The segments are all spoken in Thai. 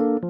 คุณ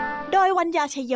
ยวัญญาชยโย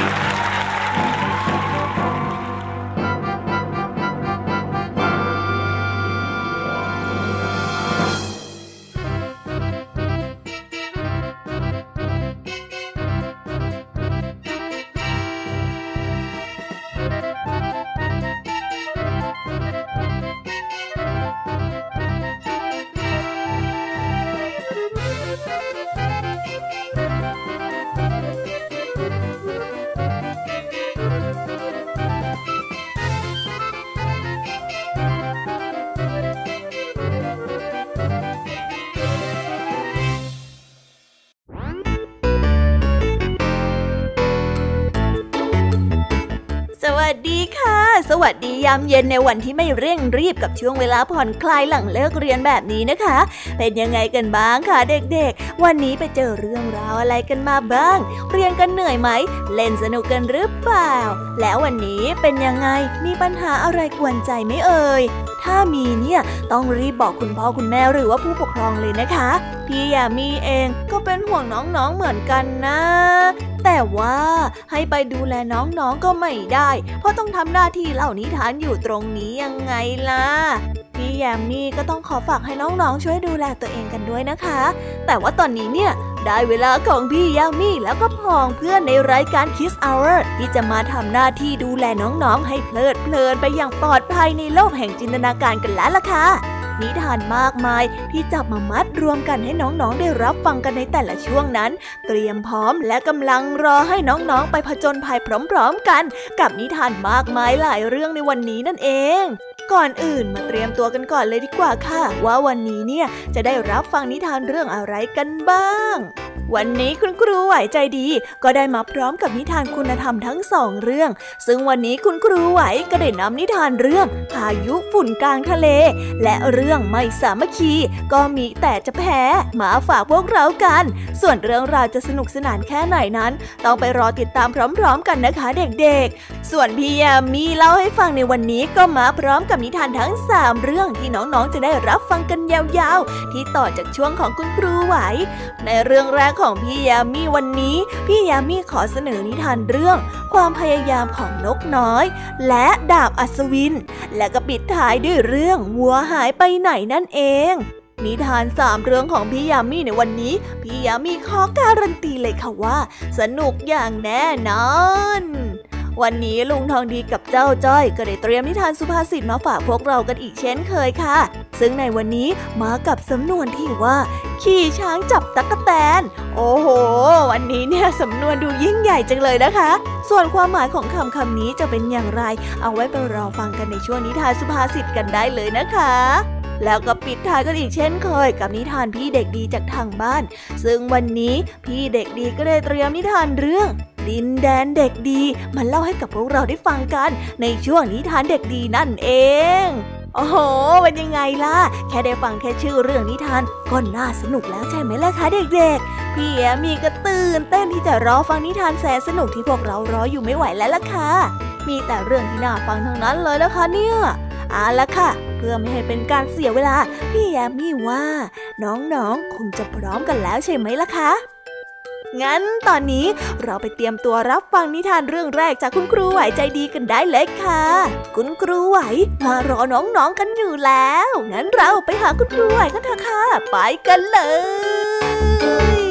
สวัสดียามเย็นในวันที่ไม่เร่งรีบกับช่วงเวลาผ่อนคลายหลังเลิกเรียนแบบนี้นะคะ เป็นยังไงกันบ้างคะเด็กๆ วันนี้ไปเจอเรื่องราวอะไรกันมาบ้าง เรียนกันเหนื่อยไหม เล่นสนุกกันหรือเปล่า แล้ววันนี้เป็นยังไง มีปัญหาอะไรกวนใจไหมเอ่ย ถ้ามีเนี่ยต้องรีบบอกคุณพ่อคุณแม่หรือว่าผู้ปกครองเลยนะคะ พี่ยามีเองก็เป็นห่วงน้องๆเหมือนกันนะ แต่ว่าให้ไปดูแลน้องๆก็ไม่ได้ เพราะต้องทำหน้าที่เล่านิทานอยู่ตรงนี้ยังไงล่ะพี่แยมมี่ก็ต้องขอฝากให้น้องๆช่วยดูแลตัวเองกันด้วยนะคะ แต่ว่าตอนนี้เนี่ยได้เวลาของพี่ยามีแล้วก็พองเพื่อนในรายการ Kiss Hour ที่จะมาทำหน้าที่ดูแลน้องๆ ให้เพลิดเพลินไปอย่างปลอดภัยในโลกแห่งจินตนาการกันแล้วล่ะค่ะ นิทานมากมายที่จับมามัดรวมกันให้น้องๆได้รับฟังกันในแต่ละช่วงนั้น เตรียมพร้อมและกำลังรอให้น้องๆไปผจญภัยพร้อม ๆ กัน กับนิทานมากมายหลายเรื่องในวันนี้นั่นเองก่อนอื่นมาเตรียมตัวกันก่อนเลยดีกว่าค่ะ ว่าวันนี้เนี่ยจะได้รับฟังนิทานเรื่องอะไรกันบ้าง วันนี้คุณครูไหวใจดี ก็ได้มาพร้อมกับนิทานคุณธรรมทั้งสองเรื่อง ซึ่งวันนี้คุณครูไหวก็ได้นำนิทานเรื่องพายุฝุ่นกลางทะเล และเรื่องไม่สามัคคี ก็มีแต่จะแพ้มาฝากพวกเรากัน ส่วนเรื่องราวจะสนุกสนานแค่ไหนนั้น ต้องไปรอติดตามพร้อม ๆ กันนะคะเด็กๆ ส่วนพี่ยามีเล่าให้ฟังในวันนี้ก็มาพร้อมกับนิทานทั้ง 3 เรื่องที่น้องๆจะได้รับฟังกันยาวๆ ที่ต่อจากช่วงของคุณครูไหว ในเรื่องแรกของพี่ยามีวันนี้ พี่ยามีขอเสนอนิทานเรื่อง ความพยายามของนกน้อย และดาบอัศวิน และก็ปิดท้ายด้วยเรื่องวัวหายไปไหนนั่นเอง นิทานสามเรื่องของพี่ยามีในวันนี้ พี่ยามีขอการันตีเลยค่ะว่า สนุกอย่างแน่นอน วันนี้ลุงทองดีกับเจ้าจ้อยก็ได้เตรียมนิทานสุภาษิตมาฝากพวกเรากันอีกเช่นเคยค่ะ ซึ่งในวันนี้มากับสำนวนที่ว่า ขี่ช้างจับตั๊กแตน โอ้โห วันนี้เนี่ยสำนวนดูยิ่งใหญ่จังเลยนะคะ ส่วนความหมายของคำคำนี้จะเป็นอย่างไร เอาไว้ไปรอฟังกันในช่วงนิทานสุภาษิตกันได้เลยนะคะ แล้วก็ปิดท้ายกันอีกเช่นเคย กับนิทานพี่เด็กดีจากทางบ้าน ซึ่งวันนี้พี่เด็กดีก็ได้เตรียมนิทานเรื่อง ดินแดนเด็กดีมาเล่าให้กับพวกเราได้ฟังกัน ในช่วงนิทานเด็กดีนั่นเองโอ้โหเป็นยังไงล่ะ แค่ได้ฟังแค่ชื่อเรื่องนิทานก็น่าสนุกแล้วใช่ไหมล่ะคะเด็กๆ พี่แอมีก็ตื่นเต้นที่จะรอฟังนิทานแสนสนุกที่พวกเรารออยู่ไม่ไหวแล้วล่ะค่ะ มีแต่เรื่องที่น่าฟังทั้งนั้นเลยนะคะเนี่ย เอาละค่ะ เพื่อไม่ให้เป็นการเสียเวลา พี่แอมมี่ว่า น้องๆ คงจะพร้อมกันแล้วใช่ไหมล่ะคะ งั้นตอนนี้เราไปเตรียมตัวรับฟังนิทานเรื่องแรกจากคุณครูไหวใจดีกันได้เลยค่ะ คุณครูไหวมารอน้องๆกันอยู่แล้ว งั้นเราไปหาคุณครูไหวกันเถอะค่ะ ไปกันเลย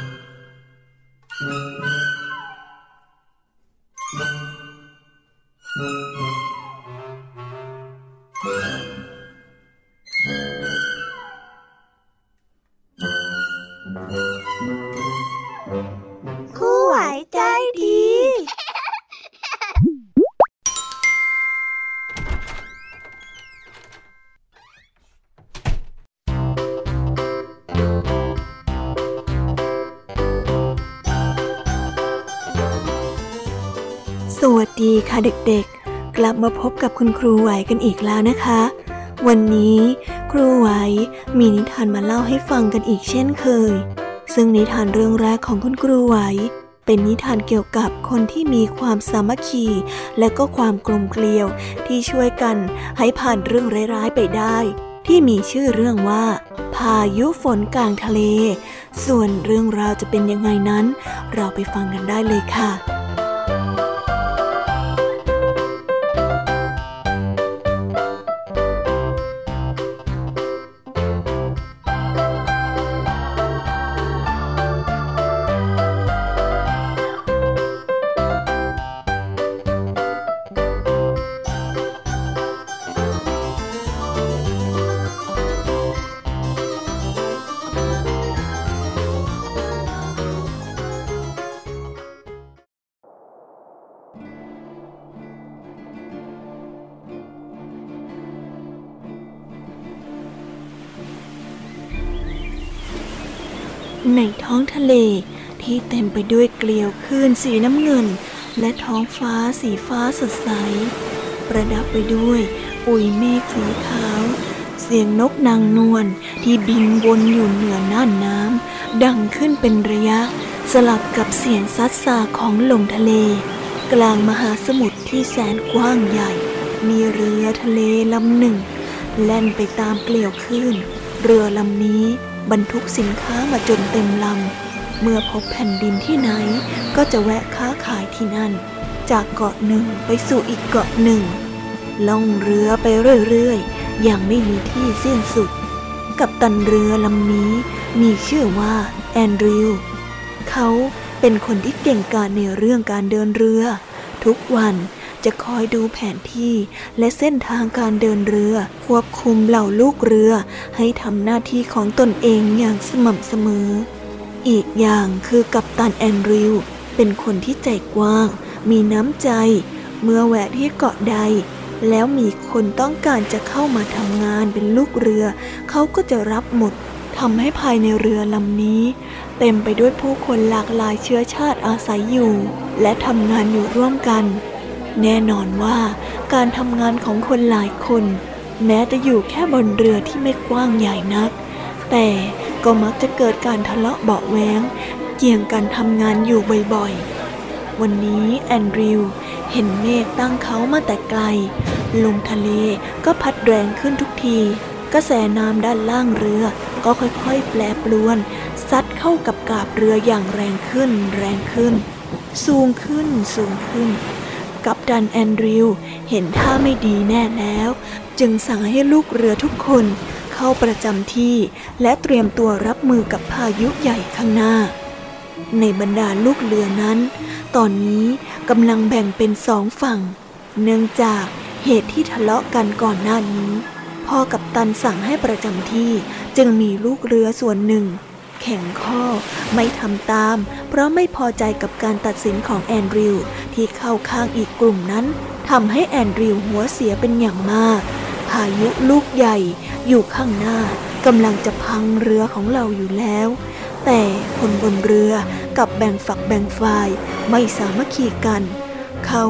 ค่ะเด็กๆ กลับมาพบกับคุณครูไหวกันอีกแล้วนะคะ วันนี้ครูไหวมีนิทานมาเล่าให้ฟังกันอีกเช่นเคย ซึ่งนิทานเรื่องแรกของคุณครูไหว เป็นนิทานเกี่ยวกับคนที่มีความสามัคคี และก็ความกลมเกลียวที่ช่วยกันให้ผ่านเรื่องร้ายๆไปได้ ที่มีชื่อเรื่องว่า พายุฝนกลางทะเล ส่วนเรื่องราวจะเป็นยังไงนั้น เราไปฟังกันได้เลยค่ะ ในท้องทะเล ที่เต็มไปด้วยเกลียวคลื่นสีน้ำเงิน และท้องฟ้าสีฟ้าสดใส ประดับไปด้วยปุยเมฆสีขาว เสียงนกนางนวลที่บินวนอยู่เหนือน่านน้ำดังขึ้นเป็นระยะ สลับกับเสียงซัดซาของลมทะเล กลางมหาสมุทรที่แสนกว้างใหญ่ มีเรือทะเลลำหนึ่ง แล่นไปตามเกลียวคลื่นเรือลำนี้ บรรทุกสินค้ามาจนเต็มลำ เมื่อพบแผ่นดินที่ไหนก็จะแวะค้าขายที่นั่น จากเกาะหนึ่งไปสู่อีกเกาะหนึ่ง ล่องเรือไปเรื่อยๆ อย่างไม่มีที่สิ้นสุด กับตันเรือลำนี้มีชื่อว่าแอนดริว เขาเป็นคนที่เก่งกาจในเรื่องการเดินเรือ ทุกวัน จะคอยดูแผนที่และเส้นทางการเดินเรือ ควบคุมเหล่าลูกเรือให้ทำหน้าที่ของตนเองอย่างสม่ำเสมอ อีกอย่างคือกัปตันแอนดริว เป็นคนที่ใจกว้าง มีน้ำใจ เมื่อแวะที่เกาะใด แล้วมีคนต้องการจะเข้ามาทำงานเป็นลูกเรือ เขาก็จะรับหมดทำให้ภายในเรือลำนี้ เต็มไปด้วยผู้คนหลากหลายเชื้อชาติอาศัยอยู่ และทำงานอยู่ร่วมกัน แน่นอนว่าการทำงานของคนหลายคน แม้จะอยู่แค่บนเรือที่ไม่กว้างใหญ่นัก แต่ก็มักจะเกิดการทะเลาะเบาแหวงเกี่ยงกันทำงานอยู่บ่อยๆ วันนี้แอนดริวเห็นเมฆตั้งเขามาแต่ไกล ลมทะเลก็พัดแรงขึ้นทุกที กระแสน้ำด้านล่างเรือก็ค่อยๆ แปรปรวน ซัดเข้ากับกาบเรืออย่างแรงขึ้น แรงขึ้น สูงขึ้นสูงขึ้น กับดันแอนดริวเห็นท่าไม่ดีแน่แล้ว จึงสั่งให้ลูกเรือทุกคนเข้าประจำที่ และเตรียมตัวรับมือกับพายุใหญ่ข้างหน้า ในบรรดาลูกเรือนั้น ตอนนี้กำลังแบ่งเป็นสองฝั่ง เนื่องจากเหตุที่ทะเลาะกันก่อนหน้านี้พ่อกับตันสั่งให้ประจำที่จึงมีลูกเรือส่วนหนึ่ง แข็งข้อ ไม่ทำตาม เพราะไม่พอใจกับการตัดสินของแอนดริวที่เข้าข้างอีกกลุ่มนั้นทำให้แอนดริวหัวเสียเป็นอย่างมาก พายุลูกใหญ่อยู่ข้างหน้ากำลังจะพังเรือของเราอยู่แล้ว แต่คนบนเรือกับแบ่งฝักแบ่งฝ่ายไม่สามัคคีกัน เขา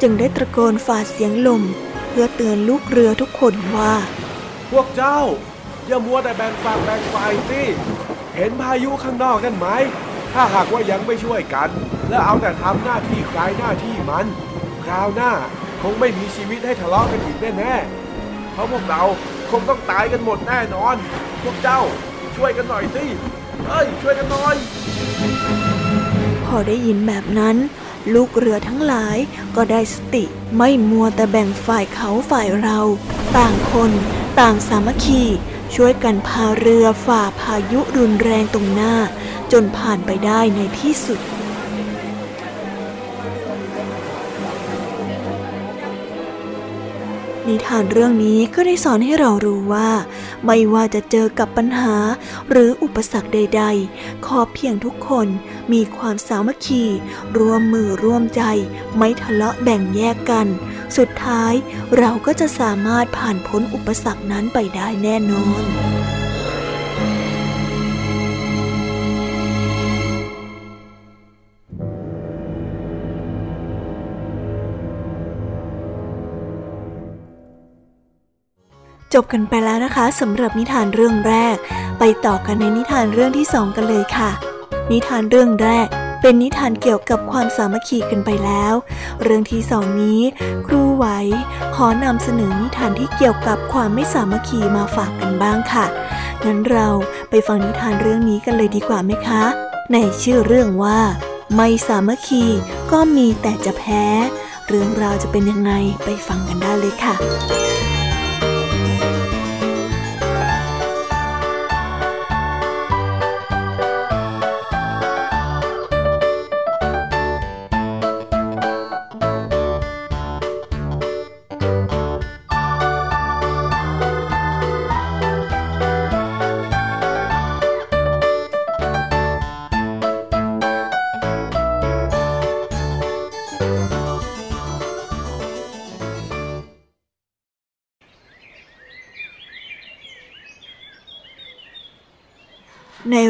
จึงได้ตะโกนฝ่าเสียงลม เพื่อเตือนลูกเรือทุกคนว่า พวกเจ้า อย่ามัวแต่แบ่งฝักแบ่งฝ่ายสิ เห็นพายุข้างนอกนั่นไหม ถ้าหากว่ายังไม่ช่วยกัน และเอาแต่ทำหน้าที่ใครหน้าที่มัน คราวหน้าคงไม่มีชีวิตให้ทะเลาะกันอีกแน่ๆ เพราะพวกเราคงต้องตายกันหมดแน่นอน พวกเจ้าช่วยกันหน่อยสิ เอ้ย ช่วยกันหน่อย พอได้ยินแบบนั้น ลูกเรือทั้งหลายก็ได้สติไม่มัวแต่แบ่งฝ่ายเขาฝ่ายเรา ต่างคน ต่างสามัคคี ช่วยกันพาเรือฝ่าพายุรุนแรงตรงหน้า จนผ่านไปได้ในที่สุดนิทานเรื่องนี้ก็ได้สอนให้เรารู้ว่า ไม่ว่าจะเจอกับปัญหาหรืออุปสรรคใด ๆ ขอเพียงทุกคนมีความสามัคคี ร่วมมือร่วมใจ ไม่ทะเลาะแบ่งแยกกัน สุดท้ายเราก็จะสามารถผ่านพ้นอุปสรรคนั้นไปได้แน่นอนจบกันไปแล้วนะคะสำหรับนิทานเรื่องแรก ไปต่อกันในนิทานเรื่องที่สองกันเลยค่ะ นิทานเรื่องแรก เป็นนิทานเกี่ยวกับความสามัคคีกันไปแล้ว เรื่องที่สองนี้ ครูไหวขอนำเสนอนิทานที่เกี่ยวกับความไม่สามัคคีมาฝากกันบ้างค่ะ งั้นเราไปฟังนิทานเรื่องนี้กันเลยดีกว่าไหมคะ ในชื่อเรื่องว่า ไม่สามัคคีก็มีแต่จะแพ้ เรื่องราวจะเป็นยังไงไปฟังกันได้เลยค่ะ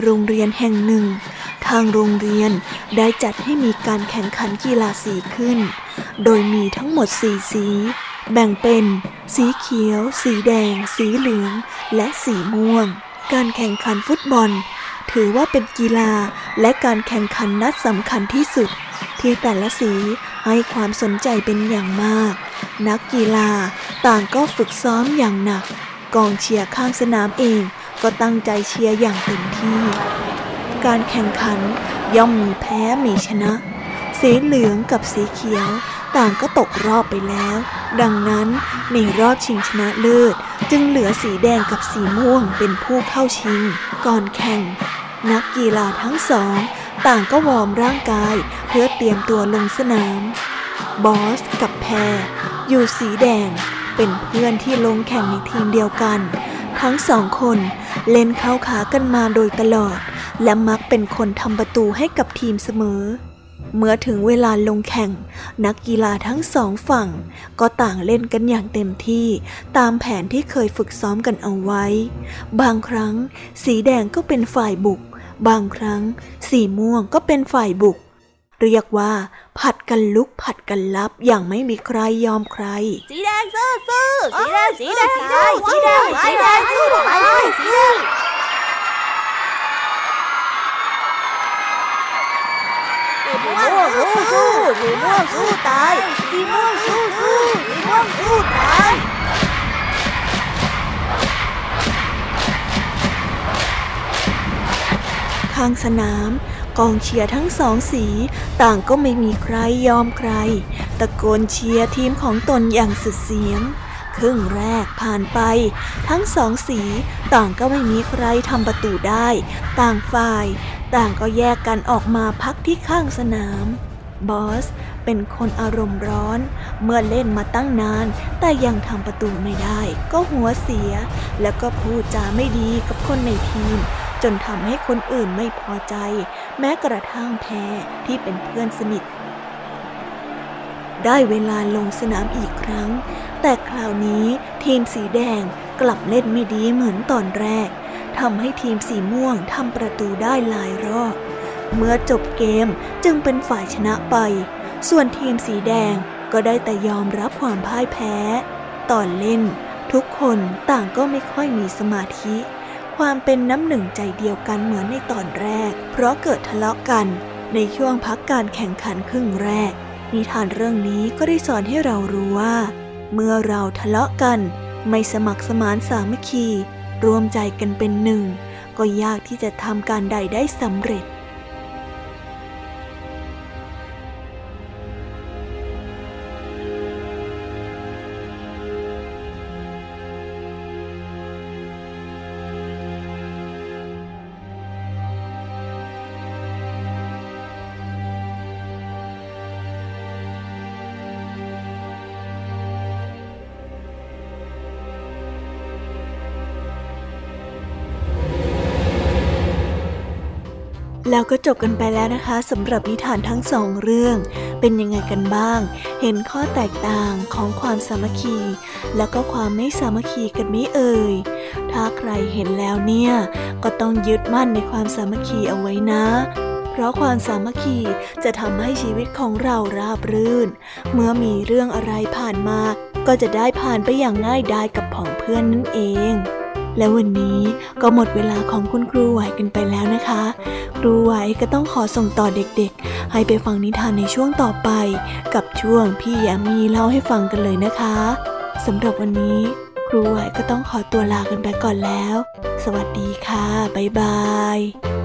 โรงเรียนแห่งหนึ่ง ทางโรงเรียนได้จัดให้มีการแข่งขันกีฬาสีขึ้น โดยมีทั้งหมดสีสี แบ่งเป็น สีเขียว สีแดง สีเหลือง และสีม่วง การแข่งขันฟุตบอล ถือว่าเป็นกีฬาและการแข่งขันนัดสำคัญที่สุด ที่แต่ละสีให้ความสนใจเป็นอย่างมาก นักกีฬาต่างก็ฝึกซ้อมอย่างหนัก กองเชียร์ข้างสนามเอง ก็ตั้งใจเชียร์อย่างเต็มที่ การแข่งขันย่อมมีแพ้มีชนะ สีเหลืองกับสีเขียว ต่างก็ตกรอบไปแล้ว ดังนั้นในรอบชิงชนะเลิศจึงเหลือสีแดงกับสีม่วงเป็นผู้เข้าชิง ก่อนแข่ง นักกีฬาทั้งสอง ต่างก็วอร์มร่างกายเพื่อเตรียมตัวลงสนาม บอสกับแพรอยู่สีแดงเป็นเพื่อนที่ลงแข่งในทีมเดียวกัน ทั้งสองคน เล่นเข้าขากันมาโดยตลอด และมักเป็นคนทำประตูให้กับทีมเสมอ เมื่อถึงเวลาลงแข่ง นักกีฬาทั้งสองฝั่ง ก็ต่างเล่นกันอย่างเต็มที่ ตามแผนที่เคยฝึกซ้อมกันเอาไว้ บางครั้ง สีแดงก็เป็นฝ่ายบุก บางครั้ง สีม่วงก็เป็นฝ่ายบุก เรียกว่าผัดกันลุกผัดกันลับอย่างไม่มีใครยอมใคร สีแดงสู้สู้สีแดงสีแดงสู้สีแดงสีแดงสู้ไปสีแดงสีม่วงสู้สู้สีม่วงสู้ตายสีม่วงสู้สู้สีม่วงสู้ตายข้างสนาม กองเชียร์ทั้งสองสี ต่างก็ไม่มีใครยอมใคร ตะโกนเชียร์ทีมของตนอย่างสุดเสียง ครึ่งแรกผ่านไป ทั้งสองสีต่างก็ไม่มีใครทำประตูได้ ต่างฝ่าย ต่างก็แยกกันออกมาพักที่ข้างสนามบอสเป็นคนอารมณ์ร้อน เมื่อเล่นมาตั้งนาน แต่ยังทำประตูไม่ได้ ก็หัวเสีย แล้วก็พูดจาไม่ดีกับคนในทีม จนทำให้คนอื่นไม่พอใจ แม้กระทั่งแพรที่เป็นเพื่อนสนิท ได้เวลาลงสนามอีกครั้ง แต่คราวนี้ทีมสีแดงกลับเล่นไม่ดีเหมือนตอนแรกทำให้ทีมสีม่วงทำประตูได้หลายรอบ เมื่อจบเกมจึงเป็นฝ่ายชนะไป ส่วนทีมสีแดงก็ได้แต่ยอมรับความพ่ายแพ้ ตอนเล่น ทุกคนต่างก็ไม่ค่อยมีสมาธิ ความเป็นน้ำหนึ่งใจเดียวกันเหมือนในตอนแรก เพราะเกิดทะเลาะกันในช่วงพักการแข่งขันครึ่งแรก นิทานเรื่องนี้ก็ได้สอนให้เรารู้ว่า เมื่อเราทะเลาะกัน ไม่สมัครสมานสามัคคี รวมใจกันเป็นหนึ่ง ก็ยากที่จะทำการใดได้สำเร็จ แล้วก็จบกันไปแล้วนะคะสำหรับนิทานทั้งสองเรื่อง เป็นยังไงกันบ้าง เห็นข้อแตกต่างของความสามัคคี แล้วก็ความไม่สามัคคีกันไหม่เอ่ยถ้าใครเห็นแล้วเนี่ย ก็ต้องยึดมั่นในความสามัคคีเอาไว้นะเพราะความสามัคคีจะทำให้ชีวิตของเราราบรื่น เมื่อมีเรื่องอะไรผ่านมา ก็จะได้ผ่านไปอย่างง่ายดายกับผองเพื่อนนั่นเอง และวันนี้ก็หมดเวลาของคุณครูไหวกันไปแล้วนะคะ ครูไหวก็ต้องขอส่งต่อเด็กๆ ให้ไปฟังนิทานในช่วงต่อไป กับช่วงพี่ยามีเล่าให้ฟังกันเลยนะคะสำหรับวันนี้ ครูไหวก็ต้องขอตัวลากันไปก่อนแล้ว สวัสดีค่ะ บ๊ายบาย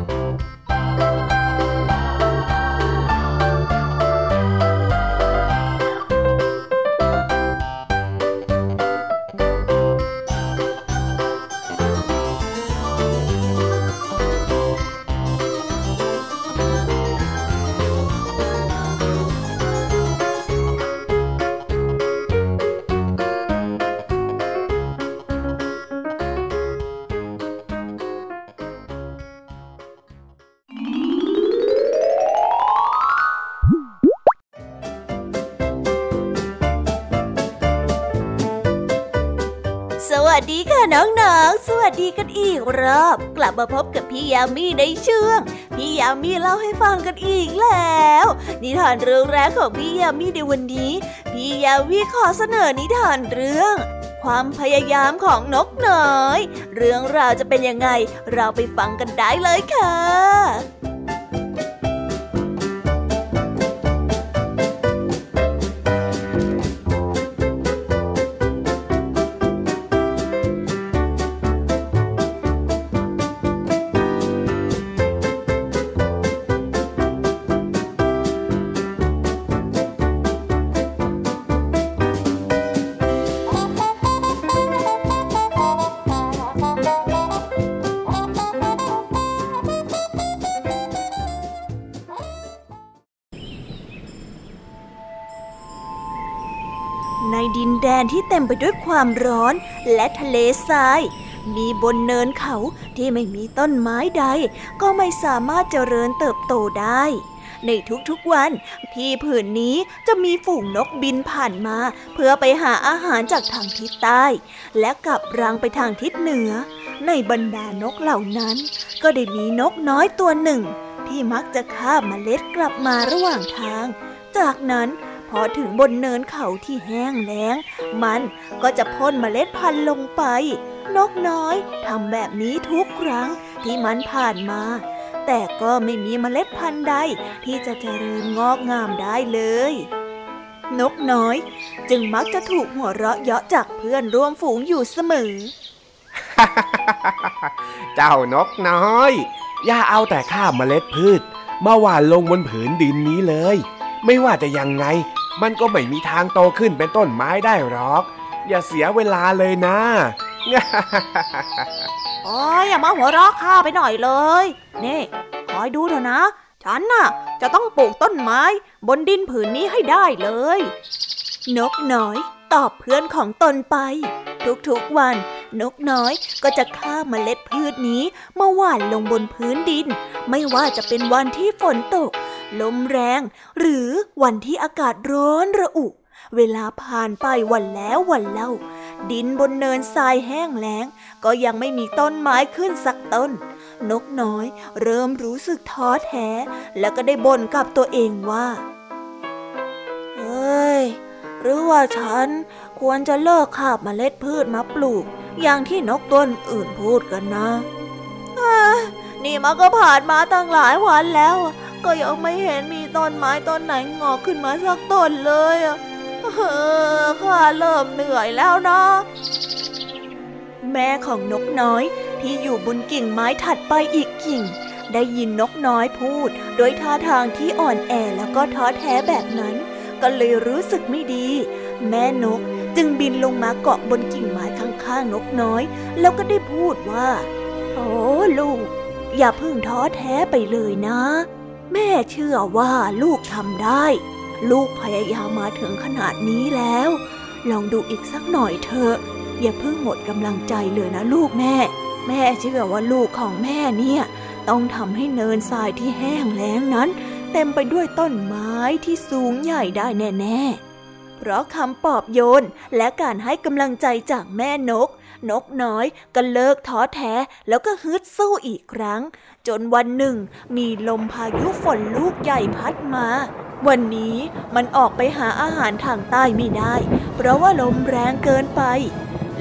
วัสดีค่ะน้องๆ สวัสดีกันอีกรอบ กลับมาพบกับพี่ยามีในช่วง พี่ยามีเล่าให้ฟังกันอีกแล้ว นิทานเรื่องแรกของพี่ยามีในวันนี้ พี่ยามีขอเสนอนิทานเรื่อง ความพยายามของนกน้อย เรื่องราวจะเป็นยังไง เราไปฟังกันได้เลยค่ะ เต็มไปด้วยความร้อนและทะเลทราย มีบนเนินเขาที่ไม่มีต้นไม้ใด ก็ไม่สามารถเจริญเติบโตได้ ในทุกๆวัน ที่ผืนนี้จะมีฝูงนกบินผ่านมา เพื่อไปหาอาหารจากทางทิศใต้ และกลับรังไปทางทิศเหนือ ในบรรดานกเหล่านั้น ก็ได้มีนกน้อยตัวหนึ่ง ที่มักจะคาบเมล็ดกลับมาระหว่างทาง จากนั้น พอถึงบนเนินเขาที่แห้งแล้ง มันก็จะพ่นเมล็ดพันธุ์ลงไป นกน้อยทำแบบนี้ทุกครั้งที่มันผ่านมา แต่ก็ไม่มีเมล็ดพันธุ์ใดที่จะเจริญงอกงามได้เลย นกน้อย จึงมักจะถูกหัวเราะเยาะจากเพื่อนร่วมฝูงอยู่เสมอ เจ้านกน้อย อย่าเอาแต่ข้ามเมล็ดพืช มาหว่านลงบนผืนดินนี้เลย ไม่ว่าจะยังไง มันก็ไม่มีทางโตขึ้นเป็นต้นไม้ได้หรอก อย่าเสียเวลาเลยนะโอ้ยอย่ามาหัวเราะข้าไปหน่อยเลย นี่คอยดูเถอะนะ ฉันน่ะ จะต้องปลูกต้นไม้บนดินผืนนี้ให้ได้เลย นกน้อยตอบเพื่อนของตนไป ทุกๆวัน นกน้อยก็จะฆ่าเมล็ดพืชนี้มาหว่านลงบนพื้นดิน ไม่ว่าจะเป็นวันที่ฝนตก ลมแรง หรือวันที่อากาศร้อนระอุ เวลาผ่านไปวันแล้ววันเล่า ดินบนเนินทรายแห้งแล้ง ก็ยังไม่มีต้นไม้ขึ้นสักต้น นกน้อยเริ่มรู้สึกท้อแท้ แล้วก็ได้บ่นกับตัวเองว่า เฮ้ยหรือว่าฉัน ควรจะเลิกขาบเมล็ดพืชมาปลูก อย่างที่นกต้นอื่นพูดกันนะนี่มันก็ผ่านมาตั้งหลายวันแล้ว ก็ยังไม่เห็นมีต้นไม้ต้นไหนงอกขึ้นมาสักต้นเลยเออข้าเริ่มเหนื่อยแล้วนะ แม่ของนกน้อยที่อยู่บนกิ่งไม้ถัดไปอีกกิ่ง ได้ยินนกน้อยพูด โดยท่าทางที่อ่อนแอแล้วก็ท้อแท้แบบนั้น ก็เลยรู้สึกไม่ดี แม่นก จึงบินลงมาเกาะบนกิ่งไม้ข้างๆนกน้อย แล้วก็ได้พูดว่า โอ้ลูก อย่าเพิ่งท้อแท้ไปเลยนะ แม่เชื่อว่าลูกทำได้ ลูกพยายามมาถึงขนาดนี้แล้ว ลองดูอีกสักหน่อยเถอะอย่าเพิ่งหมดกำลังใจเลยนะลูกแม่ แม่เชื่อว่าลูกของแม่เนี่ย ต้องทำให้เนินทรายที่แห้งแล้งนั้น เต็มไปด้วยต้นไม้ที่สูงใหญ่ได้แน่ๆ เพราะคำปลอบโยน และการให้กำลังใจจากแม่นก นกน้อยก็เลิกท้อแท้แล้วก็ฮึดสู้อีกครั้ง จนวันหนึ่ง มีลมพายุฝนลูกใหญ่พัดมา วันนี้มันออกไปหาอาหารทางใต้ไม่ได้ เพราะว่าลมแรงเกินไป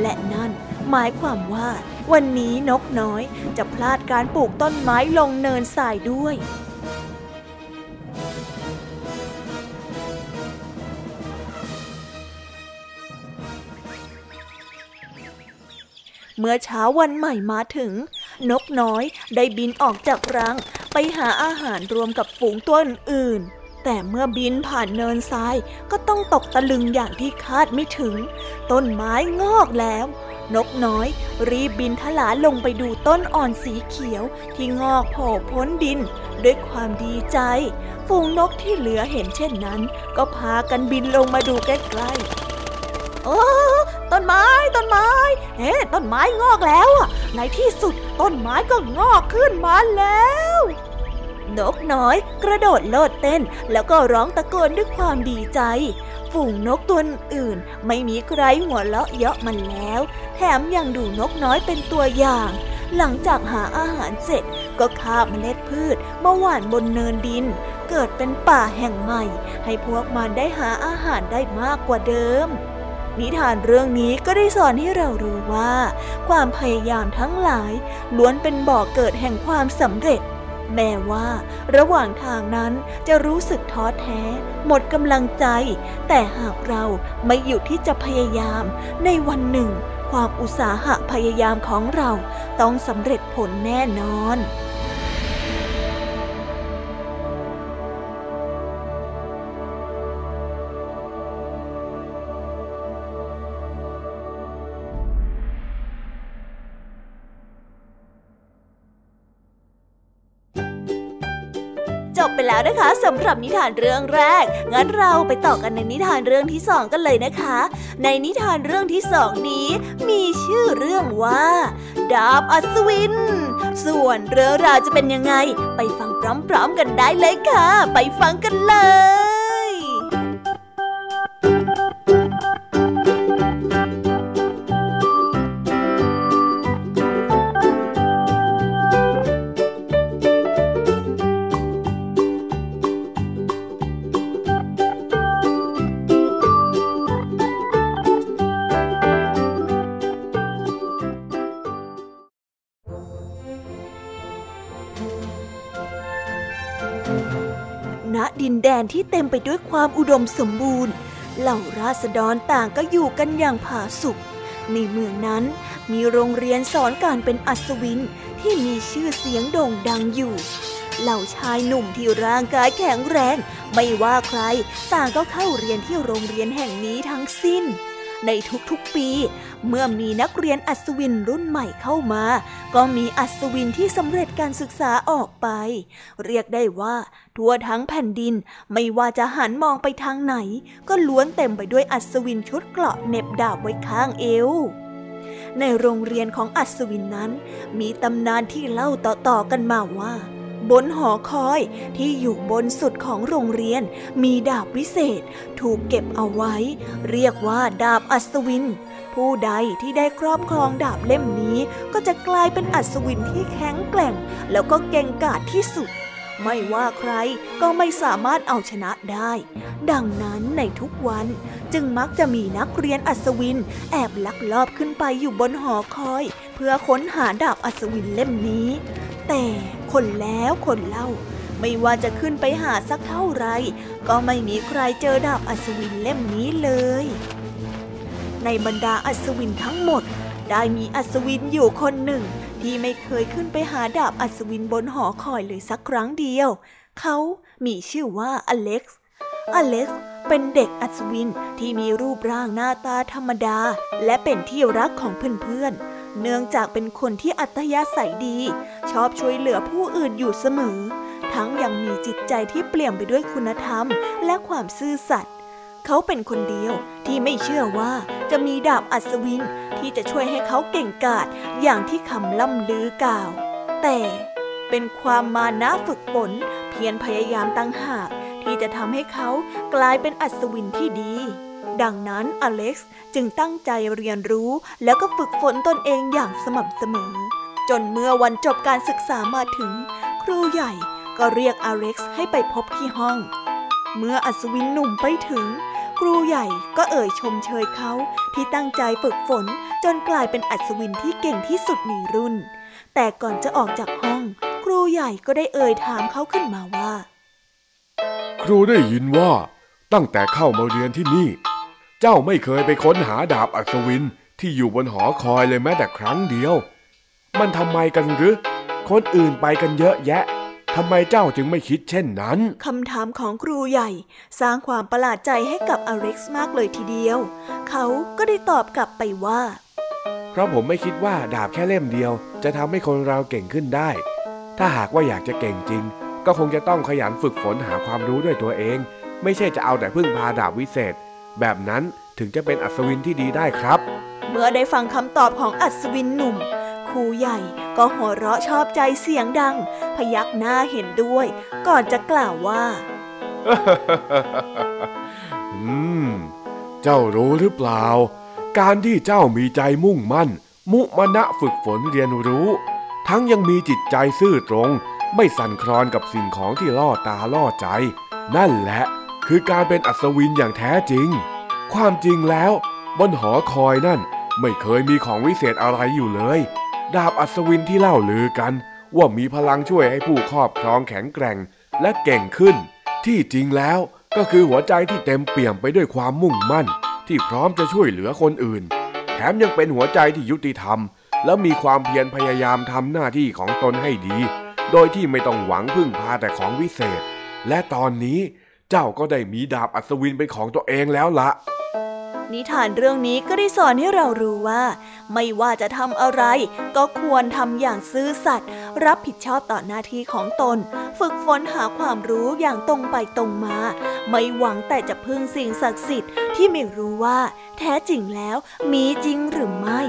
และนั่นหมายความว่า วันนี้นกน้อยจะพลาดการปลูกต้นไม้ลงเนินทรายด้วย เมื่อเช้าวันใหม่มาถึง นกน้อยได้บินออกจากรัง ไปหาอาหารรวมกับฝูงตัวอื่นแต่เมื่อบินผ่านเนินทรายก็ต้องตกตะลึงอย่างที่คาดไม่ถึง ต้นไม้งอกแล้ว นกน้อย รีบบินทลาลงไปดูต้นอ่อนสีเขียว ที่งอกโผล่พ้นดิน ด้วยความดีใจ ฝูงนกที่เหลือเห็นเช่นนั้น ก็พากันบินลงมาดูใกล้ๆ โอ้ต้นไม้ต้นไม้เฮ้ต้นไม้งอกแล้วอะในที่สุดต้นไม้ก็งอกขึ้นมาแล้วนกน้อยกระโดดโลดเต้น แล้วก็ร้องตะโกนด้วยความดีใจ ฝูงนกตัวอื่นไม่มีใครหัวเราะเยาะมันแล้ว แถมยังดูนกน้อยเป็นตัวอย่าง หลังจากหาอาหารเสร็จก็คาบเมล็ดพืชมาหว่านบนเนินดิน เกิดเป็นป่าแห่งใหม่ ให้พวกมันได้หาอาหารได้มากกว่าเดิม นิทานเรื่องนี้ก็ได้สอนให้เรารู้ว่า ความพยายามทั้งหลาย ล้วนเป็นบ่อกเกิดแห่งความสำเร็จ แม้ว่า ระหว่างทางนั้นจะรู้สึกท้อแท้ หมดกำลังใจ แต่หากเราไม่หยุดที่จะพยายาม ในวันหนึ่ง ความอุตสาหะพยายามของเราต้องสำเร็จผลแน่นอน สำหรับนิทานเรื่องแรก งั้นเราไปต่อกันในนิทานเรื่องที่สองกันเลยนะคะ ในนิทานเรื่องที่สองนี้ มีชื่อเรื่องว่า ดาบอัศวิน ส่วนเรื่องราวจะเป็นยังไง ไปฟังพร้อมๆกันได้เลยค่ะ ไปฟังกันเลย ดินแดนที่เต็มไปด้วยความอุดมสมบูรณ์ เหล่าราษฎรต่างก็อยู่กันอย่างผาสุก ในเมืองนั้นมีโรงเรียนสอนการเป็นอัศวินที่มีชื่อเสียงโด่งดังอยู่ เหล่าชายหนุ่มที่ร่างกายแข็งแรง ไม่ว่าใคร ต่างก็เข้าเรียนที่โรงเรียนแห่งนี้ทั้งสิ้น ในทุกๆปี เมื่อมีนักเรียนอัศวินรุ่นใหม่เข้ามา ก็มีอัศวินที่สำเร็จการศึกษาออกไป เรียกได้ว่า ทั่วทั้งแผ่นดินไม่ว่าจะหันมองไปทางไหน ก็ล้วนเต็มไปด้วยอัศวินชุดเกราะเน็บดาบไว้ข้างเอวในโรงเรียนของอัศวินนั้น มีตำนานที่เล่าต่อๆกันมาว่า บนหอคอยที่อยู่บนสุดของโรงเรียน มีดาบวิเศษ ถูกเก็บเอาไว้ เรียกว่าดาบอัศวิน ผู้ใดที่ได้ครอบครองดาบเล่มนี้ ก็จะกลายเป็นอัศวินที่แข็งแกร่ง แล้วก็เก่งกาจที่สุด ไม่ว่าใครก็ไม่สามารถเอาชนะได้ ดังนั้นในทุกวันจึงมักจะมีนักเรียนอัศวิน แอบลักลอบขึ้นไปอยู่บนหอคอย เพื่อค้นหาดาบอัศวินเล่มนี้ แต่ คนแล้วคนเล่า ไม่ว่าจะขึ้นไปหาสักเท่าไร ก็ไม่มีใครเจอดาบอัศวินเล่มนี้เลย ในบรรดาอัศวินทั้งหมด ได้มีอัศวินอยู่คนหนึ่ง ที่ไม่เคยขึ้นไปหาดาบอัศวินบนหอคอยเลยสักครั้งเดียว เขามีชื่อว่าอเล็กซ์ อเล็กซ์เป็นเด็กอัศวินที่มีรูปร่างหน้าตาธรรมดา และเป็นที่รักของเพื่อนๆ เนื่องจากเป็นคนที่อัตยาศัยดี ชอบช่วยเหลือผู้อื่นอยู่เสมอ ทั้งยังมีจิตใจที่เปลี่ยนไปด้วยคุณธรรม และความซื่อสัตย์เขาเป็นคนเดียวที่ไม่เชื่อว่าจะมีดาบอัศวินที่จะช่วยให้เขาเก่งกาจอย่างที่คำล่ำลือกล่าว แต่เป็นความมานะฝึกฝนเพียรพยายามตั้งหากที่จะทำให้เขากลายเป็นอัศวินที่ดี ดังนั้นอเล็กซ์จึงตั้งใจเรียนรู้แล้วก็ฝึกฝนตนเองอย่างสม่ำเสมอ จนเมื่อวันจบการศึกษามาถึง ครูใหญ่ก็เรียกอเล็กซ์ให้ไปพบที่ห้อง เมื่ออัศวินหนุ่มไปถึง ครูใหญ่ก็เอ่ยชมเชยเขาที่ตั้งใจฝึกฝนจนกลายเป็นอัศวินที่เก่งที่สุดในรุ่น แต่ก่อนจะออกจากห้อง ครูใหญ่ก็ได้เอ่ยถามเขาขึ้นมาว่า ครูได้ยินว่าตั้งแต่เข้ามาเรียนที่นี่ เจ้าไม่เคยไปค้นหาดาบอัศวินที่อยู่บนหอคอยเลยแม้แต่ครั้งเดียว มันทำไมกันหรือ คนอื่นไปกันเยอะแยะทำไมเจ้าจึงไม่คิดเช่นนั้น คำถามของครูใหญ่ สร้างความประหลาดใจให้กับอเล็กซ์มากเลยทีเดียว เขาก็ได้ตอบกลับไปว่า เพราะผมไม่คิดว่าดาบแค่เล่มเดียว จะทำให้คนเราเก่งขึ้นได้ ถ้าหากว่าอยากจะเก่งจริง ก็คงจะต้องขยันฝึกฝนหาความรู้ด้วยตัวเอง ไม่ใช่จะเอาแต่พึ่งพาดาบวิเศษ แบบนั้นถึงจะเป็นอัศวินที่ดีได้ครับ เมื่อได้ฟังคำตอบของอัศวินหนุ่มครูใหญ่ก็หัวเราะชอบใจเสียงดัง พยักหน้าเห็นด้วย ก่อนจะกล่าวว่า อืม เจ้ารู้หรือเปล่า การที่เจ้ามีใจมุ่งมั่น มุมนะฝึกฝนเรียนรู้ ทั้งยังมีจิตใจซื่อตรง ไม่สั่นคลอนกับสิ่งของที่ล่อตาล่อใจ นั่นแหละ คือการเป็นอัศวินอย่างแท้จริง ความจริงแล้วบนหอคอยนั่นไม่เคยมีของวิเศษอะไรอยู่เลย ดาบอัศวินที่เล่าลือกัน ว่ามีพลังช่วยให้ผู้ครอบครองแข็งแกร่งและเก่งขึ้น ที่จริงแล้วก็คือหัวใจที่เต็มเปี่ยมไปด้วยความมุ่งมั่น ที่พร้อมจะช่วยเหลือคนอื่น แถมยังเป็นหัวใจที่ยุติธรรม และมีความเพียรพยายามทำหน้าที่ของตนให้ดี โดยที่ไม่ต้องหวังพึ่งพาแต่ของวิเศษ และตอนนี้ เจ้าก็ได้มีดาบอัศวินเป็นของตัวเองแล้วละนิทานเรื่องนี้ก็ได้สอนให้เรารู้ว่า ไม่ว่าจะทำอะไร ก็ควรทำอย่างซื่อสัตย์รับผิดชอบต่อหน้าที่ของตน ฝึกฝนหาความรู้อย่างตรงไปตรงมา ไม่หวังแต่จะพึ่งสิ่งศักดิ์สิทธิ์ที่ไม่รู้ว่า แท้จริงแล้วมีจริงหรือไม่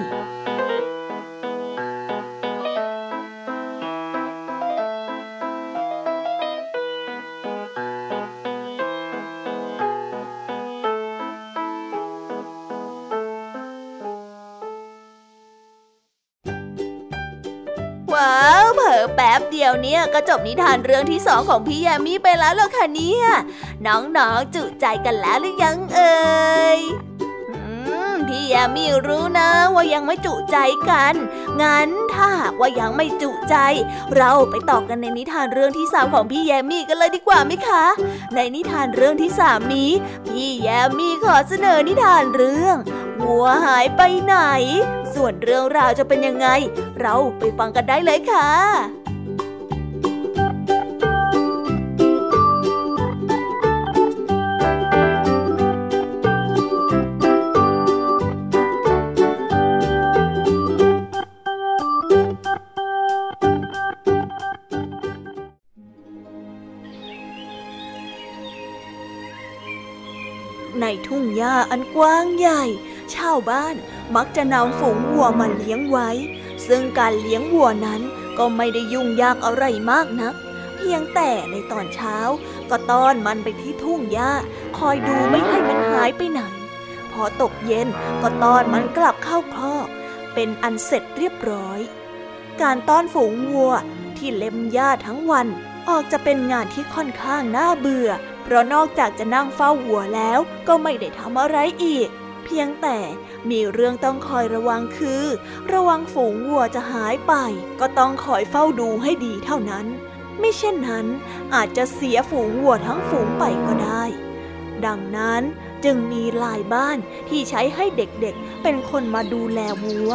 เดียวเนี่ยก็จบนิทานเรื่องที่สองของพี่ยามีไปแล้วล่ะค่ะเนี่ย น้องๆจุใจกันแล้วหรือยังเอ่ยพี่ยามีรู้นะว่ายังไม่จุใจกัน งั้นถ้าหากว่ายังไม่จุใจ เราไปต่อกันในนิทานเรื่องที่สามของพี่แยมี่กันเลยดีกว่าไหมคะ ในนิทานเรื่องที่สามนี้ พี่แยมี่ขอเสนอนิทานเรื่องวัวหายไปไหน ส่วนเรื่องราวจะเป็นยังไง เราไปฟังกันได้เลยค่ะ ในทุ่งหญ้าอันกว้างใหญ่ ชาวบ้านมักจะนำฝูงวัวมาเลี้ยงไว้ ซึ่งการเลี้ยงวัวนั้นก็ไม่ได้ยุ่งยากอะไรมากนัก เพียงแต่ในตอนเช้า ก็ต้อนมันไปที่ทุ่งหญ้า คอยดูไม่ให้มันหายไปไหน พอตกเย็นก็ต้อนมันกลับเข้าคอกเป็นอันเสร็จเรียบร้อย การต้อนฝูงวัวที่เล็มหญ้าทั้งวันออกจะเป็นงานที่ค่อนข้างน่าเบื่อ เพราะนอกจากจะนั่งเฝ้าวัวแล้วก็ไม่ได้ทำอะไรอีก เพียงแต่มีเรื่องต้องคอยระวังคือ ระวังฝูงวัวจะหายไป ก็ต้องคอยเฝ้าดูให้ดีเท่านั้น ไม่เช่นนั้นอาจจะเสียฝูงวัวทั้งฝูงไปก็ได้ ดังนั้นจึงมีหลายบ้านที่ใช้ให้เด็กๆ เป็นคนมาดูแลวัว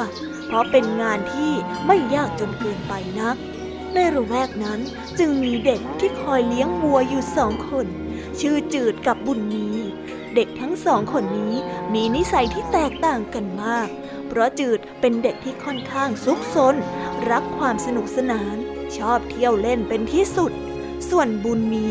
เพราะเป็นงานที่ไม่ยากจนเกินไปนัก ในระแวกนั้นจึงมีเด็กที่คอยเลี้ยงวัวอยู่สองคน ชื่อจืดกับบุญมี เด็กทั้งสองคนนี้มีนิสัยที่แตกต่างกันมาก เพราะจืดเป็นเด็กที่ค่อนข้างซุกซน รักความสนุกสนาน ชอบเที่ยวเล่นเป็นที่สุด ส่วนบุญมี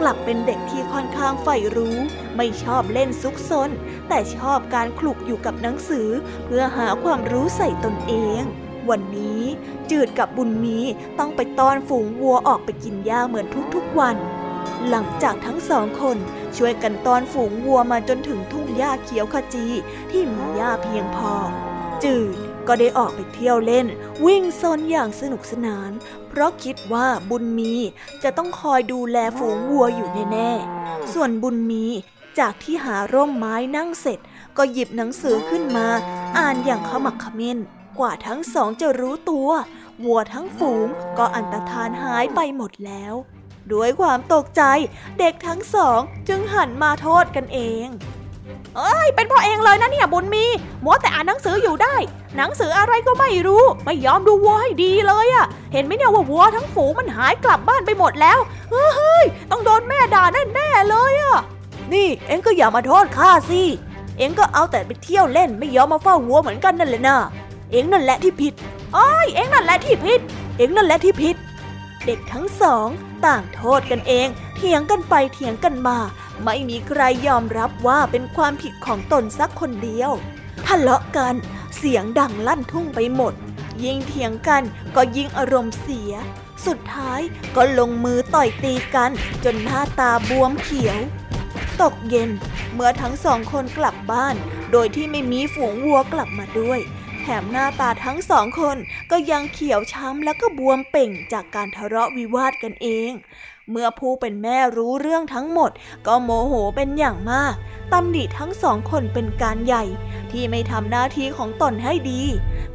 กลับเป็นเด็กที่ค่อนข้างใฝ่รู้ ไม่ชอบเล่นซุกซน แต่ชอบการคลุกอยู่กับหนังสือ เพื่อหาความรู้ใส่ตนเองวันนี้จืดกับบุญมีต้องไปต้อนฝูงวัวออกไปกินหญ้าเหมือนทุกๆวัน หลังจากทั้งสองคนช่วยกันตอนฝูงวัวมาจนถึงทุ่งหญ้าเขียวขจีที่มีหญ้าเพียงพอ จืดก็ได้ออกไปเที่ยวเล่น วิ่งซนอย่างสนุกสนาน เพราะคิดว่าบุญมีจะต้องคอยดูแลฝูงวัวอยู่แน่ๆ ส่วนบุญมีจากที่หาร่มไม้นั่งเสร็จ ก็หยิบหนังสือขึ้นมา อ่านอย่างขมักขม้น กว่าทั้งสองจะรู้ตัว วัวทั้งฝูงก็อันตรธานหายไปหมดแล้ว ด้วยความตกใจ เด็กทั้งสองจึงหันมาโทษกันเอง เอ้ย เป็นพ่อเองเลยนะเนี่ยบุญมี มัวแต่อ่านหนังสืออยู่ได้ หนังสืออะไรก็ไม่รู้ ไม่ยอมดูวัวให้ดีเลยอะเห็นไหมเนี่ยว่าวัวทั้งฝูงมันหายกลับบ้านไปหมดแล้ว เฮ้ย ต้องโดนแม่ด่าแน่ๆเลยอะนี่เอ็งก็อย่ามาโทษข้าสิ เอ็งก็เอาแต่ไปเที่ยวเล่นไม่ยอมมาเฝ้าวัวเหมือนกันนั่นแหละนะเอ็งนั่นแหละที่ผิดอ้ยเอ็งนั่นแหละที่ผิด เอ็งนั่นแหละที่ผิด เด็กทั้งสอง ต่างโทษกันเอง เถียงกันไปเถียงกันมา ไม่มีใครยอมรับว่าเป็นความผิดของตนสักคนเดียวทะเลาะกัน เสียงดังลั่นทุ่งไปหมด ยิ่งเถียงกันก็ยิ่งอารมณ์เสีย สุดท้ายก็ลงมือต่อยตีกัน จนหน้าตาบวมเขียว ตกเย็นเมื่อทั้งสองคนกลับบ้าน โดยที่ไม่มีฝูงวัวกลับมาด้วย ถมหน้าตาทั้งสองคนก็ยังเขียวช้ำและก็บวมเป่งจากการทะเลาะวิวาทกันเอง เมื่อผู้เป็นแม่รู้เรื่องทั้งหมด ก็โมโหเป็นอย่างมากตำหนิทั้งสองคนเป็นการใหญ่ ที่ไม่ทำหน้าที่ของตนให้ดี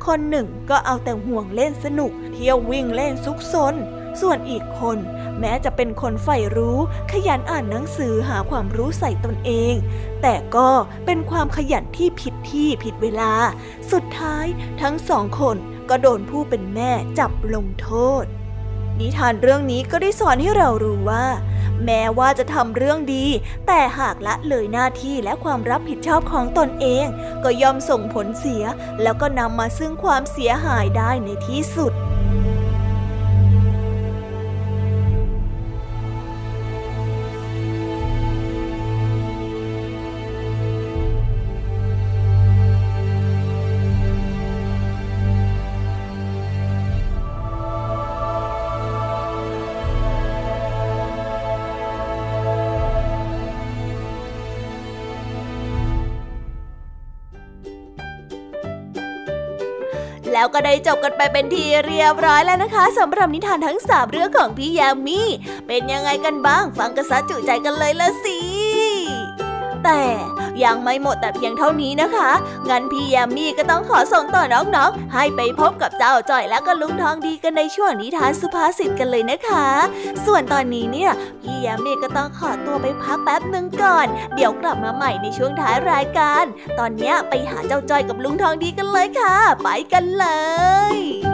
คนหนึ่งก็เอาแต่ห่วงเล่นสนุก เที่ยววิ่งเล่นซุกซน ส่วนอีกคนแม้จะเป็นคนใฝ่รู้ ขยันอ่านหนังสือหาความรู้ใส่ตนเอง แต่ก็เป็นความขยันที่ผิดที่ผิดเวลา สุดท้ายทั้งสองคนก็โดนผู้เป็นแม่จับลงโทษ นิทานเรื่องนี้ก็ได้สอนให้เรารู้ว่า แม้ว่าจะทำเรื่องดี แต่หากละเลยหน้าที่และความรับผิดชอบของตนเอง ก็ย่อมส่งผลเสีย แล้วก็นำมาซึ่งความเสียหายได้ในที่สุด ก็ได้จบกันไปเป็นทีเรียบร้อยแล้วนะคะสำหรับนิทานทั้งสามเรื่องของพี่ยามีเป็นยังไงกันบ้าง ฟังกันซะจุใจกันเลยละสิแต่ ยังไม่หมดแต่เพียงเท่านี้นะคะ งั้นพี่ยามีก็ต้องขอส่งต่อน้องๆ ให้ไปพบกับเจ้าจ่อยและก็ลุงทองดีกันในช่วงนิทานสุภาษิตกันเลยนะคะ ส่วนตอนนี้เนี่ย พี่ยามีก็ต้องขอตัวไปพักแป๊บหนึ่งก่อน เดี๋ยวกลับมาใหม่ในช่วงท้ายรายการ ตอนนี้ไปหาเจ้าจ้อยกับลุงทองดีกันเลยค่ะ ไปกันเลย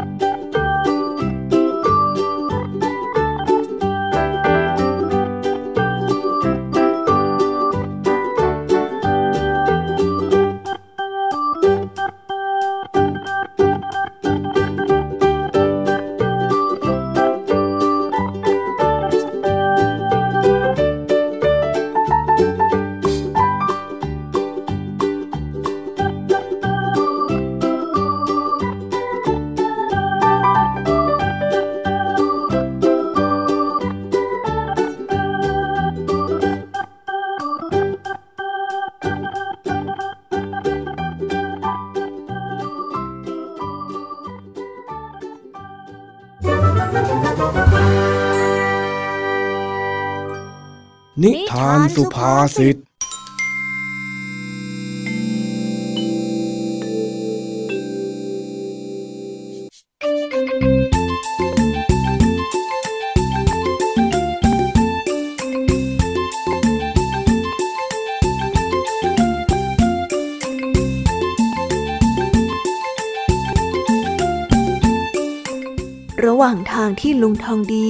นิทานสุภาษิต ระหว่างทางที่ลุงทองดี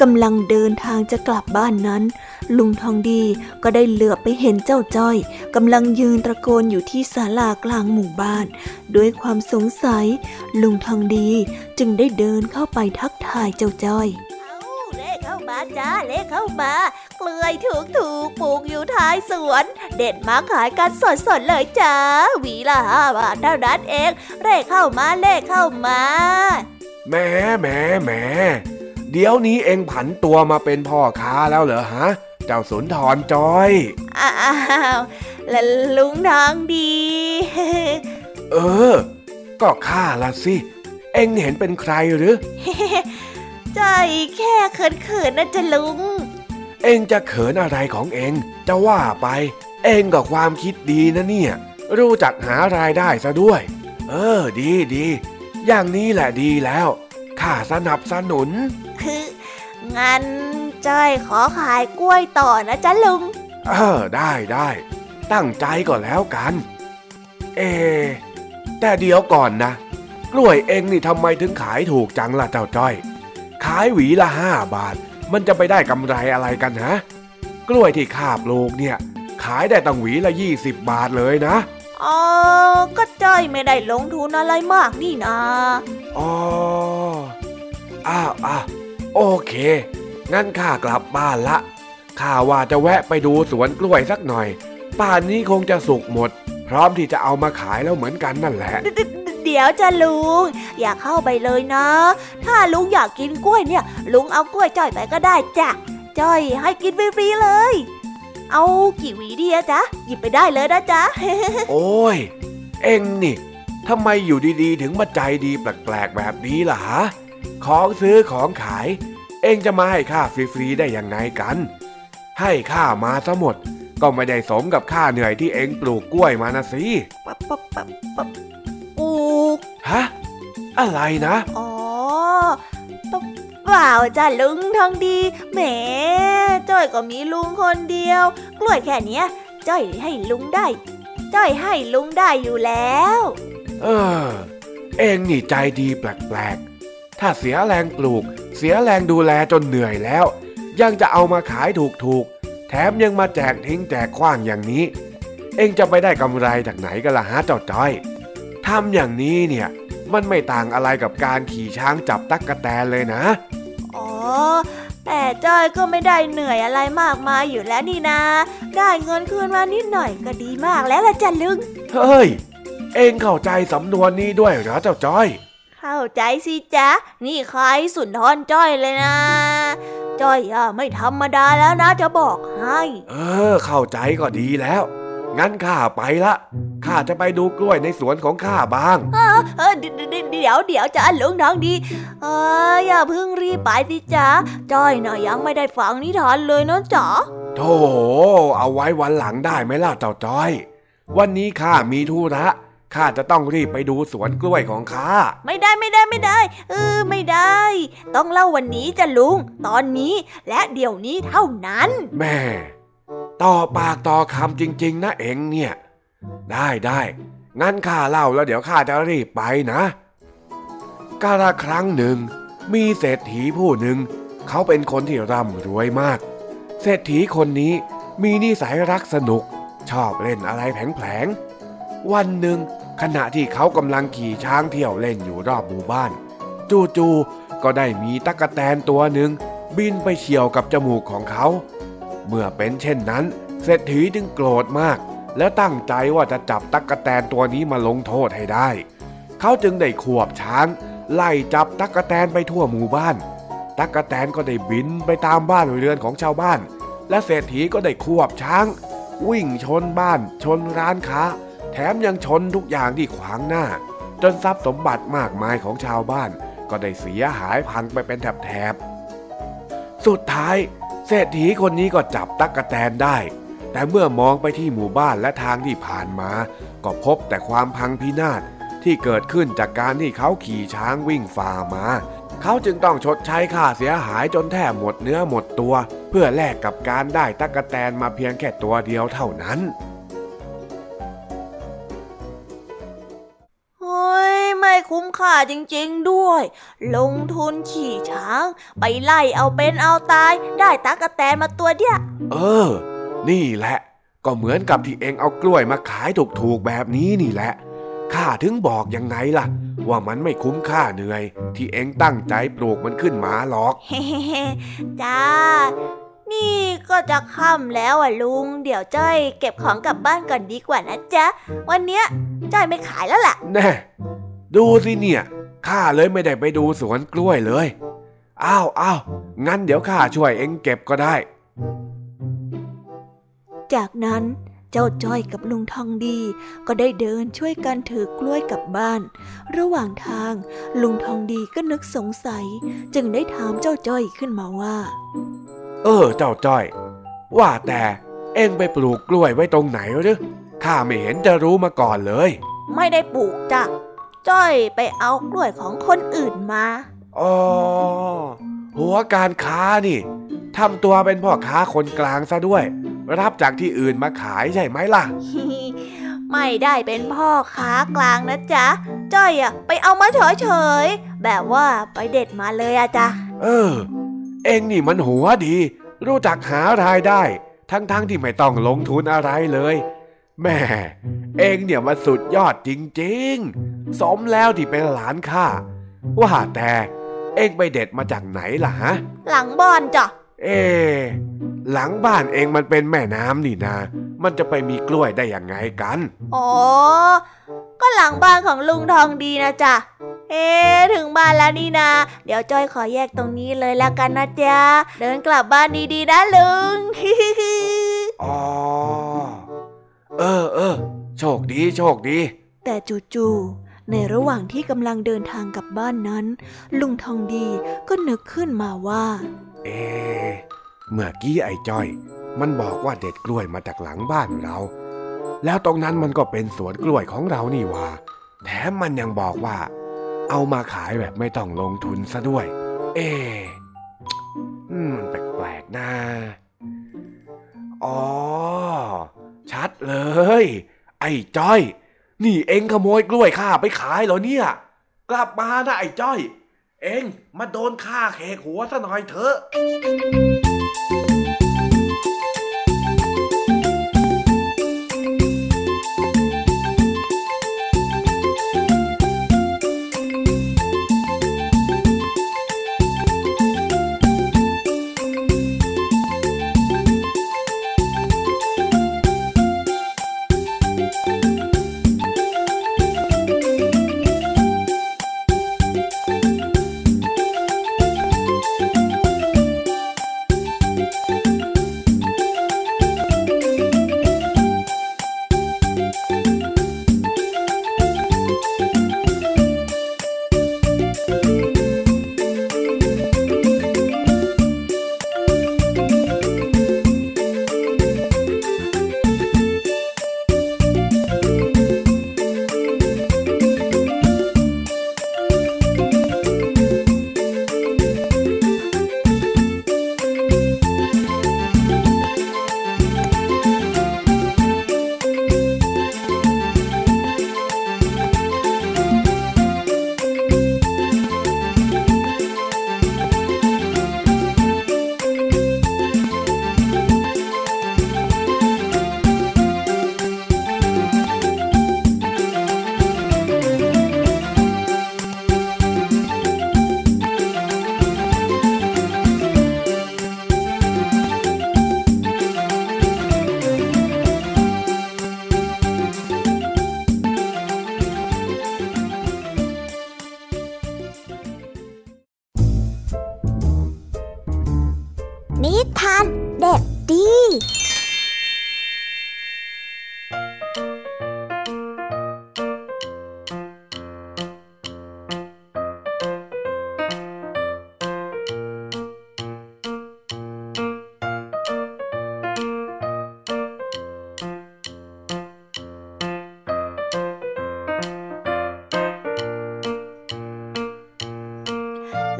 กำลังเดินทางจะกลับบ้านนั้น ลุงทองดีก็ได้เหลือบไปเห็นเจ้าจ้อยกำลังยืนตะโกนอยู่ที่ศาลากลางหมู่บ้าน ด้วยความสงสัย ลุงทองดีจึงได้เดินเข้าไปทักทายเจ้าจ้อยเลขเข้ามาจ้าเลขเข้ามา เกลือยถูกถูกปลูกอยู่ท้ายสวน เด็ดมาขายกันสดสดๆเลยจ้าหวีละห้าบาทเท่านั้นเองเลขเข้ามาเลขเข้ามาแหมแหมแหมเดี๋ยวนี้เองผันตัวมาเป็นพ่อค้าแล้วเหรอฮะ เจ้าสุนทรจอย อ้าวและลุงทองดี เออ ก็ข้าละสิ เองเห็นเป็นใครหรือใจแค่เขินๆนะจ๊ะลุง เองจะเขินอะไรของเองจะว่าไป เองก็ความคิดดีนะเนี่ย รู้จักหารายได้ซะด้วย เออ ดีดีอย่างนี้แหละดีแล้วข้าสนับสนุนคืองั้น จ้อยขอขายกล้วยต่อนะจ๊ะลุง เออได้ได้ตั้งใจก่อนแล้วกัน เอ แต่เดี๋ยวก่อนนะ กล้วยเองนี่ทำไมถึงขายถูกจังล่ะเจ้าจ้อย ขายหวีละห้าบาท มันจะไปได้กำไรอะไรกันฮะ กล้วยที่ข้าปลูกเนี่ย ขายได้ตั้งหวีละยี่สิบบาทเลยนะอ๋อก็จ้อยไม่ได้ลงทุนอะไรมากนี่นาอ๋ออ้าวอ้าวโอเค งั้นข้ากลับบ้านละ ข้าว่าจะแวะไปดูสวนกล้วยสักหน่อย ป่านนี้คงจะสุกหมด พร้อมที่จะเอามาขายแล้วเหมือนกันนั่นแหละ เดี๋ยวจ้ะลุง อย่าเข้าไปเลยนะ ถ้าลุงอยากกินกล้วยเนี่ย ลุงเอากล้วยจ้อยไปก็ได้จ้ะจ้อยให้กินฟรีๆเลย เอากี่หวีดีอะจ๊ะ หยิบไปได้เลยนะจ๊ะ โอ้ย เอ็งนี่ทำไมอยู่ดีๆ ถึงมาใจดีแปลกๆแบบนี้ล่ะฮะ ของซื้อของขาย เอ็งจะมาให้ข้าฟรีๆได้ยังไงกัน ให้ข้ามาซะหมด ก็ไม่ได้สมกับค่าเหนื่อยที่เอ็งปลูกกล้วยมานะสิปั๊บปั๊บปั๊บปั๊บปลูกฮะอะไรนะ อ๋อเปเปล่าจ้ะลุงทองดีแหมจ้อยก็มีลุงคนเดียว กล้วยแค่เนี้ยจ้อยให้ลุงได้ จ้อยให้ลุงได้อยู่แล้ว เออ เอ็งนี่ใจดีแปลกๆ ถ้าเสียแรงปลูก เเสียแรงดูแลจนเหนื่อยแล้ว ยังจะเอามาขายถูกๆ แถมยังมาแจกทิ้งแจกขว้างอย่างนี้ เองจะไปได้กำไรจากไหนกันล่ะฮะเจ้าจ้อยทำอย่างนี้เนี่ยมันไม่ต่างอะไรกับการขี่ช้างจับตั๊กกะแตนเลยนะ อ๋อ แต่จ้อยก็ไม่ได้เหนื่อยอะไรมากมายอยู่แล้วนี่นาได้เงินคืนมานิดหน่อยก็ดีมากแล้วละจ้ะลุง เฮ้ย เองเข้าใจสำนวนนี้ด้วยเหรอเจ้าจ้อย เข้าใจสิจ๊ะ นี่ใครสุนทรจ้อยเลยนะ จ้อยอะไม่ธรรมดาแล้วนะจะบอกให้ เออ เข้าใจก็ดีแล้ว งั้นข้าไปละข้าจะไปดูกล้วยในสวนของข้าบ้าง เออเออเดี๋ยวเดี๋ยวเดี๋ยวเดี๋ยวจ้ะลุงทองดีเอออย่าเพิ่งรีบไปสิจ๊ะ จ้อยน่ะยังไม่ได้ฟังนิทานเลยนะจ๊ะโธ่เอาไว้วันหลังได้ไหมล่ะเจ้าจ้อย วันนี้ข้ามีธุระ ข้าจะต้องรีบไปดูสวนกล้วยของข้า ไม่ได้ไม่ได้ไม่ได้ เออไม่ได้ ต้องเล่าวันนี้จ้ะลุง ตอนนี้และเดี๋ยวนี้เท่านั้น แม่ ต่อปากต่อคำจริง ๆ นะเองเนี่ย ได้ได้งั้นข้าเล่าแล้วเดี๋ยวข้าจะรีบไปนะกาลครั้งหนึ่ง มีเศรษฐีผู้หนึ่ง เขาเป็นคนที่ร่ำรวยมาก เศรษฐีคนนี้มีนิสัยรักสนุก ชอบเล่นอะไรแผลงๆวันหนึ่ง ขณะที่เขากำลังขี่ช้างเที่ยวเล่นอยู่รอบหมู่บ้าน จู่ๆก็ได้มีตั๊กแตนตัวหนึ่ง บินไปเฉี่ยวกับจมูกของเขา เมื่อเป็นเช่นนั้น เศรษฐีจึงโกรธมาก แล้วตั้งใจว่าจะจับตั๊กแตนตัวนี้มาลงโทษให้ได้ เขาจึงได้ขวบช้าง ไล่จับตั๊กแตนไปทั่วหมู่บ้านตั๊กแตนก็ได้บินไปตามบ้านเรือนของชาวบ้าน และเศรษฐีก็ได้ควบช้าง วิ่งชนบ้านชนร้านค้า แถมยังชนทุกอย่างที่ขวางหน้า จนทรัพย์สมบัติมากมายของชาวบ้าน ก็ได้เสียหายพังไปเป็นแถบๆสุดท้าย เศรษฐีคนนี้ก็จับตั๊กแตนได้ แต่เมื่อมองไปที่หมู่บ้านและทางที่ผ่านมา ก็พบแต่ความพังพินาศที่เกิดขึ้นจากการที่เขาขี่ช้างวิ่งฝ่ามา เขาจึงต้องชดใช้ค่าเสียหายจนแทบหมดเนื้อหมดตัว เพื่อแลกกับการได้ตั๊กแตนมาเพียงแค่ตัวเดียวเท่านั้น คุ้มค่าจริงๆด้วย ลงทุนขี่ช้าง ไปไล่เอาเป็นเอาตาย ได้ตั๊กแตนมาตัวเดียวเออ นี่แหละ ก็เหมือนกับที่เองเอากล้วยมาขายถูกๆแบบนี้นี่แหละข้าถึงบอกยังไงล่ะ ว่ามันไม่คุ้มค่าเหนื่อย ที่เองตั้งใจปลูกมันขึ้นมาหรอกเฮ้จ้านี่ก็จะค่ำแล้วอะลุง เดี๋ยวจ้อยเก็บของกลับบ้านก่อนดีกว่านะจ๊ะ วันเนี้ยจ้อยไม่ขายแล้วล่ะ แน่ ดูสิเนี่ยข้าเลยไม่ได้ไปดูสวนกล้วยเลย อ้าวอ้าวงั้นเดี๋ยวข้าช่วยเองเก็บก็ได้ จากนั้นเจ้าจ้อยกับลุงทองดี ก็ได้เดินช่วยกันถือกล้วยกลับบ้าน ระหว่างทางลุงทองดีก็นึกสงสัย จึงได้ถามเจ้าจ้อยขึ้นมาว่า เออ เจ้าจ้อย ว่าแต่เองไปปลูกกล้วยไว้ตรงไหนหรือข้าไม่เห็นจะรู้มาก่อนเลย ไม่ได้ปลูกจ้ะ จ้อยไปเอากล้วยของคนอื่นมา อ๋อ หัวการค้านี่ทำตัวเป็นพ่อค้าคนกลางซะด้วย รับจากที่อื่นมาขายใช่ไหมล่ะ ไม่ได้เป็นพ่อค้ากลางนะจ๊ะ จ้อยอะไปเอามาเฉยๆ แบบว่าไปเด็ดมาเลยอะจ๊ะ เออ เองนี่มันหัวดี รู้จักหารายได้ ทั้งๆทที่ไม่ต้องลงทุนอะไรเลย แม่เองเนี่ยมันสุดยอดจริงๆ สมแล้วที่เป็นหลานข้าว่าแต่เองไปเด็ดมาจากไหนล่ะฮะ หลังบ้านจ้ะ เอ๊ะหลังบ้านเองมันเป็นแม่น้ำนี่นา มันจะไปมีกล้วยได้ยังไงกัน อ๋อ ก็หลังบ้านของลุงทองดีนะจ๊ะ เอ๊ะถึงบ้านแล้วนี่นะเดี๋ยวจ้อยขอแยกตรงนี้เลยแล้วกันนะจ๊ะ เดินกลับบ้านดีๆนะลุง อ๋อ เออเออโชคดีโชคดี แต่จู่ๆในระหว่างที่กำลังเดินทางกลับบ้านนั้น ลุงทองดีก็นึกขึ้นมาว่า เอ๊ะเมื่อกี้ไอ้จ้อย มันบอกว่าเด็ดกล้วยมาจากหลังบ้านเรา แล้วตรงนั้นมันก็เป็นสวนกล้วยของเรานี่หว่า แถมมันยังบอกว่า เอามาขายแบบไม่ต้องลงทุนซะด้วย เอ๊ะอืมมันแปลกๆนะอ๋อ ชัดเลย ไอ้จ้อย นี่เองขโมยกล้วยข้าไปขายเหรอเนี่ย กลับมานะไอ้จ้อย เองมาโดนข้าเขกหัวซะหน่อยเถอะ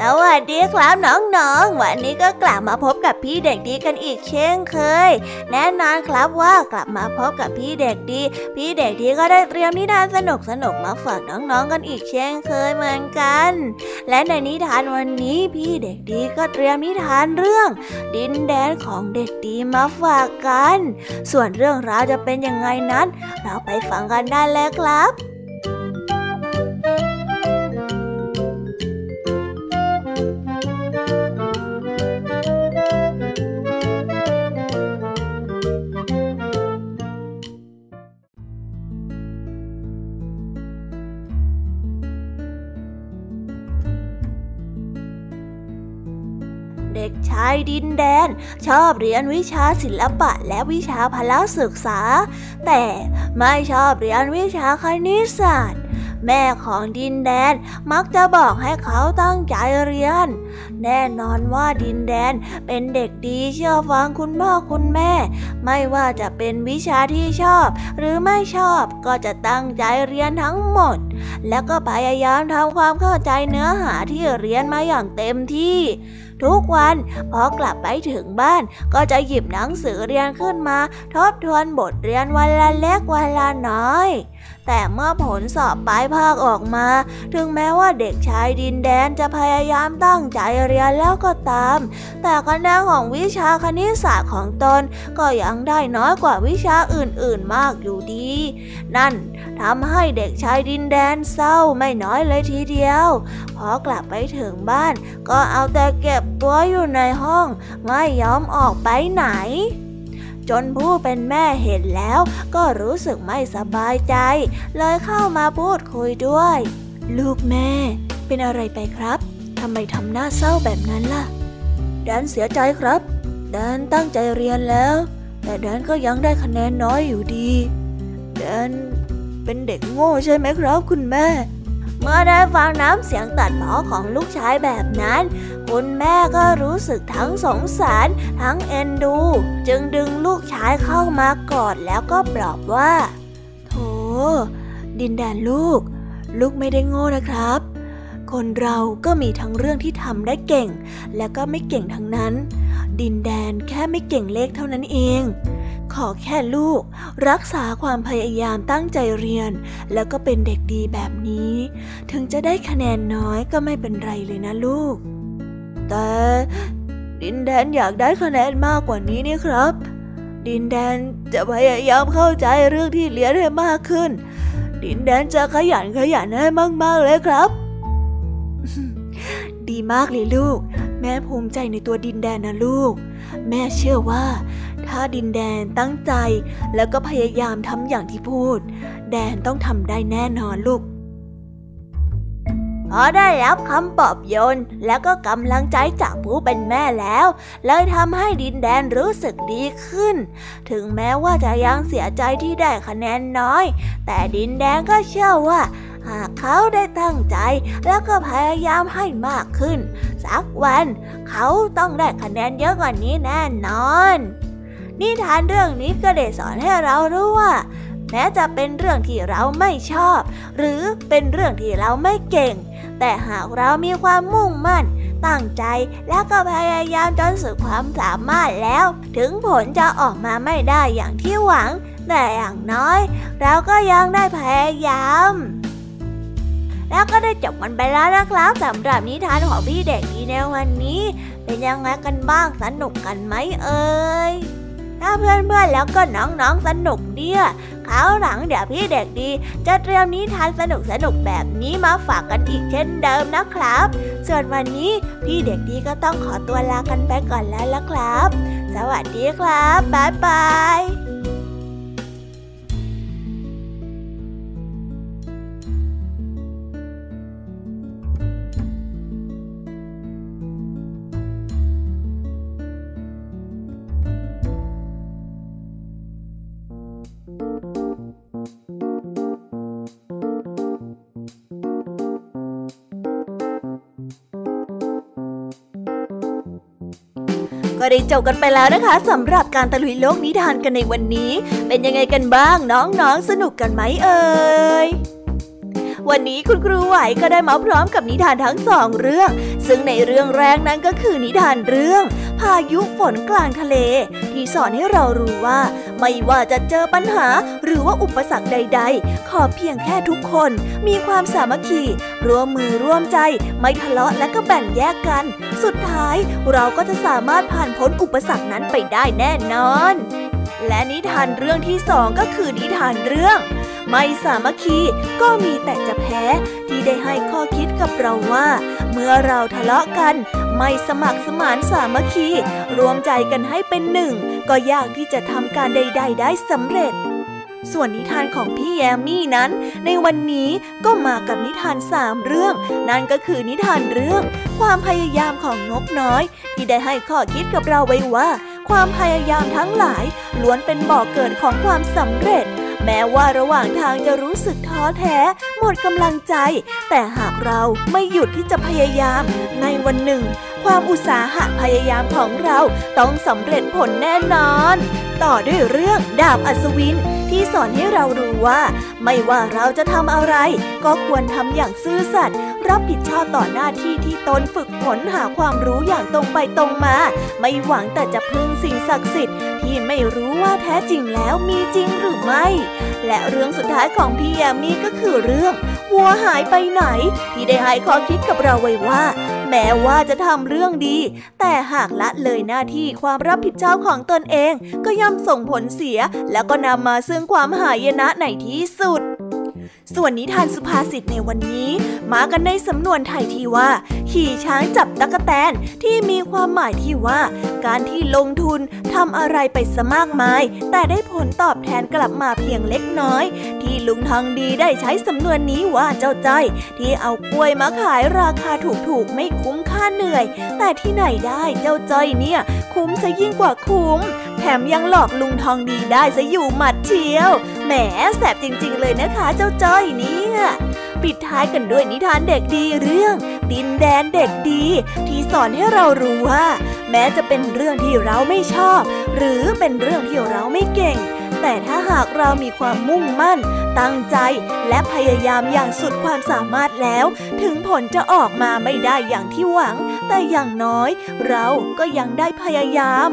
สวัสดีครับน้องๆ วันนี้ก็กลับมาพบกับพี่เด็กดีกันอีกเช่นเคย แน่นอนครับว่ากลับมาพบกับพี่เด็กดี พี่เด็กดีก็ได้เตรียมนิทานสนุกสนุกมาฝากน้องๆกันอีกเช่นเคยเหมือนกัน และในนิทานวันนี้พี่เด็กดีก็เตรียมนิทานเรื่อง ดินแดนของเด็กดีมาฝากกัน ส่วนเรื่องราวจะเป็นยังไงนั้น เราไปฟังกันได้เลยครับายดินแดน ชอบเรียนวิชาศิลปะและวิชาพละศึกษา แต่ไม่ชอบเรียนวิชาคณิตศาสตร์ แม่ของดินแดนมักจะบอกให้เขาตั้งใจเรียน แน่นอนว่าดินแดนเป็นเด็กดีเชื่อฟังคุณพ่อคุณแม่ ไม่ว่าจะเป็นวิชาที่ชอบ หรือไม่ชอบก็จะตั้งใจเรียนทั้งหมด แล้วก็พยายามทำความเข้าใจเนื้อหาที่เรียนมาอย่างเต็มที่ ทุกวันพอกลับไปถึงบ้านก็จะหยิบหนังสือเรียนขึ้นมา ทบทวนบทเรียนวันละเล็กวันละน้อย แต่เมื่อผลสอบปลายภาคออกมา ถึงแม้ว่าเด็กชายดินแดนจะพยายามตั้งใจเรียนแล้วก็ตาม แต่คะแนนของวิชาคณิตศาสตร์ของตนก็ยังได้น้อยกว่าวิชาอื่นๆมากอยู่ดี นั่นทำให้เด็กชายดินแดนเศร้าไม่น้อยเลยทีเดียว พอกลับไปถึงบ้าน ก็เอาแต่เก็บตัวอยู่ในห้อง ไม่ยอมออกไปไหน จนผู้เป็นแม่เห็นแล้ว ก็รู้สึกไม่สบายใจ เลยเข้ามาพูดคุยด้วย ลูกแม่ เป็นอะไรไปครับทำไมทำหน้าเศร้าแบบนั้นล่ะแดนเสียใจครับแดนตั้งใจเรียนแล้ว แต่แดนก็ยังได้คะแนนน้อยอยู่ดีแดนเป็นเด็กโง่ใช่ไหมครับคุณแม่ เมื่อได้ฟังน้ำเสียงตัดพ้อของลูกชายแบบนั้น คุณแม่ก็รู้สึกทั้งสงสาร ทั้งเอ็นดู จึงดึงลูกชายเข้ามากอดแล้วก็ปลอบว่า โถ ดินแดนลูก ลูกไม่ได้โง่นะครับ คนเราก็มีทั้งเรื่องที่ทำได้เก่ง และก็ไม่เก่งทั้งนั้น ดินแดนแค่ไม่เก่งเลขเท่านั้นเองขอแค่ลูก รักษาความพยายามตั้งใจเรียน แล้วก็เป็นเด็กดีแบบนี้ ถึงจะได้คะแนนน้อยก็ไม่เป็นไรเลยนะลูก แต่ ดินแดนอยากได้คะแนนมากกว่านี้นี่ครับ ดินแดนจะพยายามเข้าใจเรื่องที่เรียนให้มากขึ้น ดินแดนจะขยันขยันให้มากๆเลยครับ ดีมากเลยลูก แม่ภูมิใจในตัวดินแดนนะลูก แม่เชื่อว่า ถ้าดินแดนตั้งใจแล้วก็พยายามทำอย่างที่พูด แดนต้องทำได้แน่นอนลูก พอได้รับคำปลอบโยนแล้วก็กำลังใจจากผู้เป็นแม่แล้ว เลยทำให้ดินแดนรู้สึกดีขึ้น ถึงแม้ว่าจะยังเสียใจที่ได้คะแนนน้อย แต่ดินแดนก็เชื่อว่า หากเขาได้ตั้งใจ แล้วก็พยายามให้มากขึ้น สักวันเขาต้องได้คะแนนเยอะกว่านี้แน่นอน นิทานเรื่องนี้ก็ได้สอนให้เรารู้ว่าแม้จะเป็นเรื่องที่เราไม่ชอบ หรือเป็นเรื่องที่เราไม่เก่ง แต่หากเรามีความมุ่งมั่น ตั้งใจแล้วก็พยายามจนสุดความสามารถแล้ว ถึงผลจะออกมาไม่ได้อย่างที่หวัง แต่อย่างน้อย เราก็ยังได้พยายามแล้วก็ได้จบมันไปแล้วนะครับสำหรับนิทานของพี่เด็กดีในวันนี้ เป็นยังไงกันบ้างสนุกกันไหมเอ่ยถ้าเพื่อนๆแล้วก็น้องๆสนุกเนี่ย เอาหลังเดี๋ยวพี่เด็กดี จะเตรียมนิทานสนุกสนุกแบบนี้มาฝากกันอีกเช่นเดิมนะครับ ส่วนวันนี้พี่เด็กดีก็ต้องขอตัวลากันไปก่อนแล้วละครับ สวัสดีครับบ๊ายบาย ได้จบกันไปแล้วนะคะสำหรับการตะลุยโลกนิทานกันในวันนี้ เป็นยังไงกันบ้างน้องๆสนุกกันไหมเอ่ย วันนี้คุณครูไหวก็ได้มาพร้อมกับนิทานทั้งสองเรื่อง ซึ่งในเรื่องแรกนั้นก็คือนิทานเรื่อง พายุฝนกลางทะเล ที่สอนให้เรารู้ว่า ไม่ว่าจะเจอปัญหาหรือว่าอุปสรรคใด ๆ ขอเพียงแค่ทุกคน มีความสามัคคีร่วมมือร่วมใจ ไม่ทะเลาะและก็แบ่งแยกกัน สุดท้ายเราก็จะสามารถผ่านพ้นอุปสรรคนั้นไปได้แน่นอน และนิทานเรื่องที่สองก็คือนิทานเรื่อง ไม่สามัคคีก็มีแต่จะแพ้ ที่ได้ให้ข้อคิดกับเราว่า เมื่อเราทะเลาะกัน ไม่สมัครสมานสามัคคี รวมใจกันให้เป็นหนึ่ง ก็ยากที่จะทำการใด ๆ ได้สำเร็จส่วนนิทานของพี่แยมมี่นั้น ในวันนี้ก็มากับนิทานสามเรื่อง นั่นก็คือนิทานเรื่อง ความพยายามของนกน้อย ที่ได้ให้ข้อคิดกับเราไว้ว่า ความพยายามทั้งหลายล้วนเป็นบ่อกเกิดของความสำเร็จ ม้ว่าระหว่างทางจะรู้สึกท้อแท้ หมดกำลังใจ แต่หากเราไม่หยุดที่จะพยายาม ในวันหนึ่ง ความอุตสาหะพยายามของเราต้องสำเร็จผลแน่นอน ต่อด้วยเรื่องดาบอัศวินที่สอนให้เรารู้ว่า ไม่ว่าเราจะทำอะไร ก็ควรทำอย่างซื่อสัตย์รับผิดชอบต่อหน้าที่ที่ตนฝึกฝนหาความรู้อย่างตรงไปตรงมา ไม่หวังแต่จะพึ่งสิ่งศักดิ์สิทธิ์ที่ไม่รู้ว่าแท้จริงแล้วมีจริงหรือไม่ และเรื่องสุดท้ายของพี่ยามีก็คือเรื่องวัวหายไปไหน ที่ได้ให้ข้อคิดกับเราไว้ว่า แม้ว่าจะทำเรื่องดี แต่หากละเลยหน้าที่ความรับผิดชอบของตนเอง ก็ย่อมส่งผลเสีย แล้วก็นำมาซึ่งความหายนะในที่สุด ส่วนนิทานสุภาษิตในวันนี้ มากันในสำนวนไทยที่ว่า ขี่ช้างจับตะกะแตนที่มีความหมายที่ว่า การที่ลงทุนทำอะไรไปสมากมาย แต่ได้ผลตอบแทนกลับมาเพียงเล็กน้อย ที่ลุงทองดีได้ใช้สำนวนนี้ว่าเจ้าใจ ที่เอากล้วยมาขายราคาถูกๆไม่คุ้มค่าเหนื่อย แต่ที่ไหนได้เจ้าจ้อยเนี่ย คุ้มซะยิ่งกว่าคุ้ม แถมยังหลอกลุงทองดีได้ซะอยู่หมัดเชียว แหมแสบจริง ๆ เลยนะคะ เจ้าจ้อยเนี่ยปิดท้ายกันด้วยนิทานเด็กดีเรื่อง ดินแดนเด็กดี ที่สอนให้เรารู้ว่า แม้จะเป็นเรื่องที่เราไม่ชอบ หรือเป็นเรื่องที่เราไม่เก่ง แต่ถ้าหากเรามีความมุ่งมั่น ตั้งใจและพยายามอย่างสุดความสามารถแล้ว ถึงผลจะออกมาไม่ได้อย่างที่หวัง แต่อย่างน้อย เราก็ยังได้พยายาม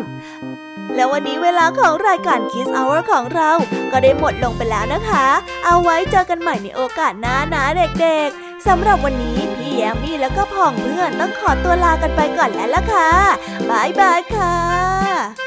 แล้ววันนี้เวลาของรายการ Kiss Hour ของเรา ก็ได้หมดลงไปแล้วนะคะ เอาไว้เจอกันใหม่ในโอกาสหน้านะเด็กๆ สำหรับวันนี้พี่แยมมี่แล้วก็พ่องเพื่อนต้องขอตัวลากันไปก่อนแล้วล่ะค่ะบายบายค่ะ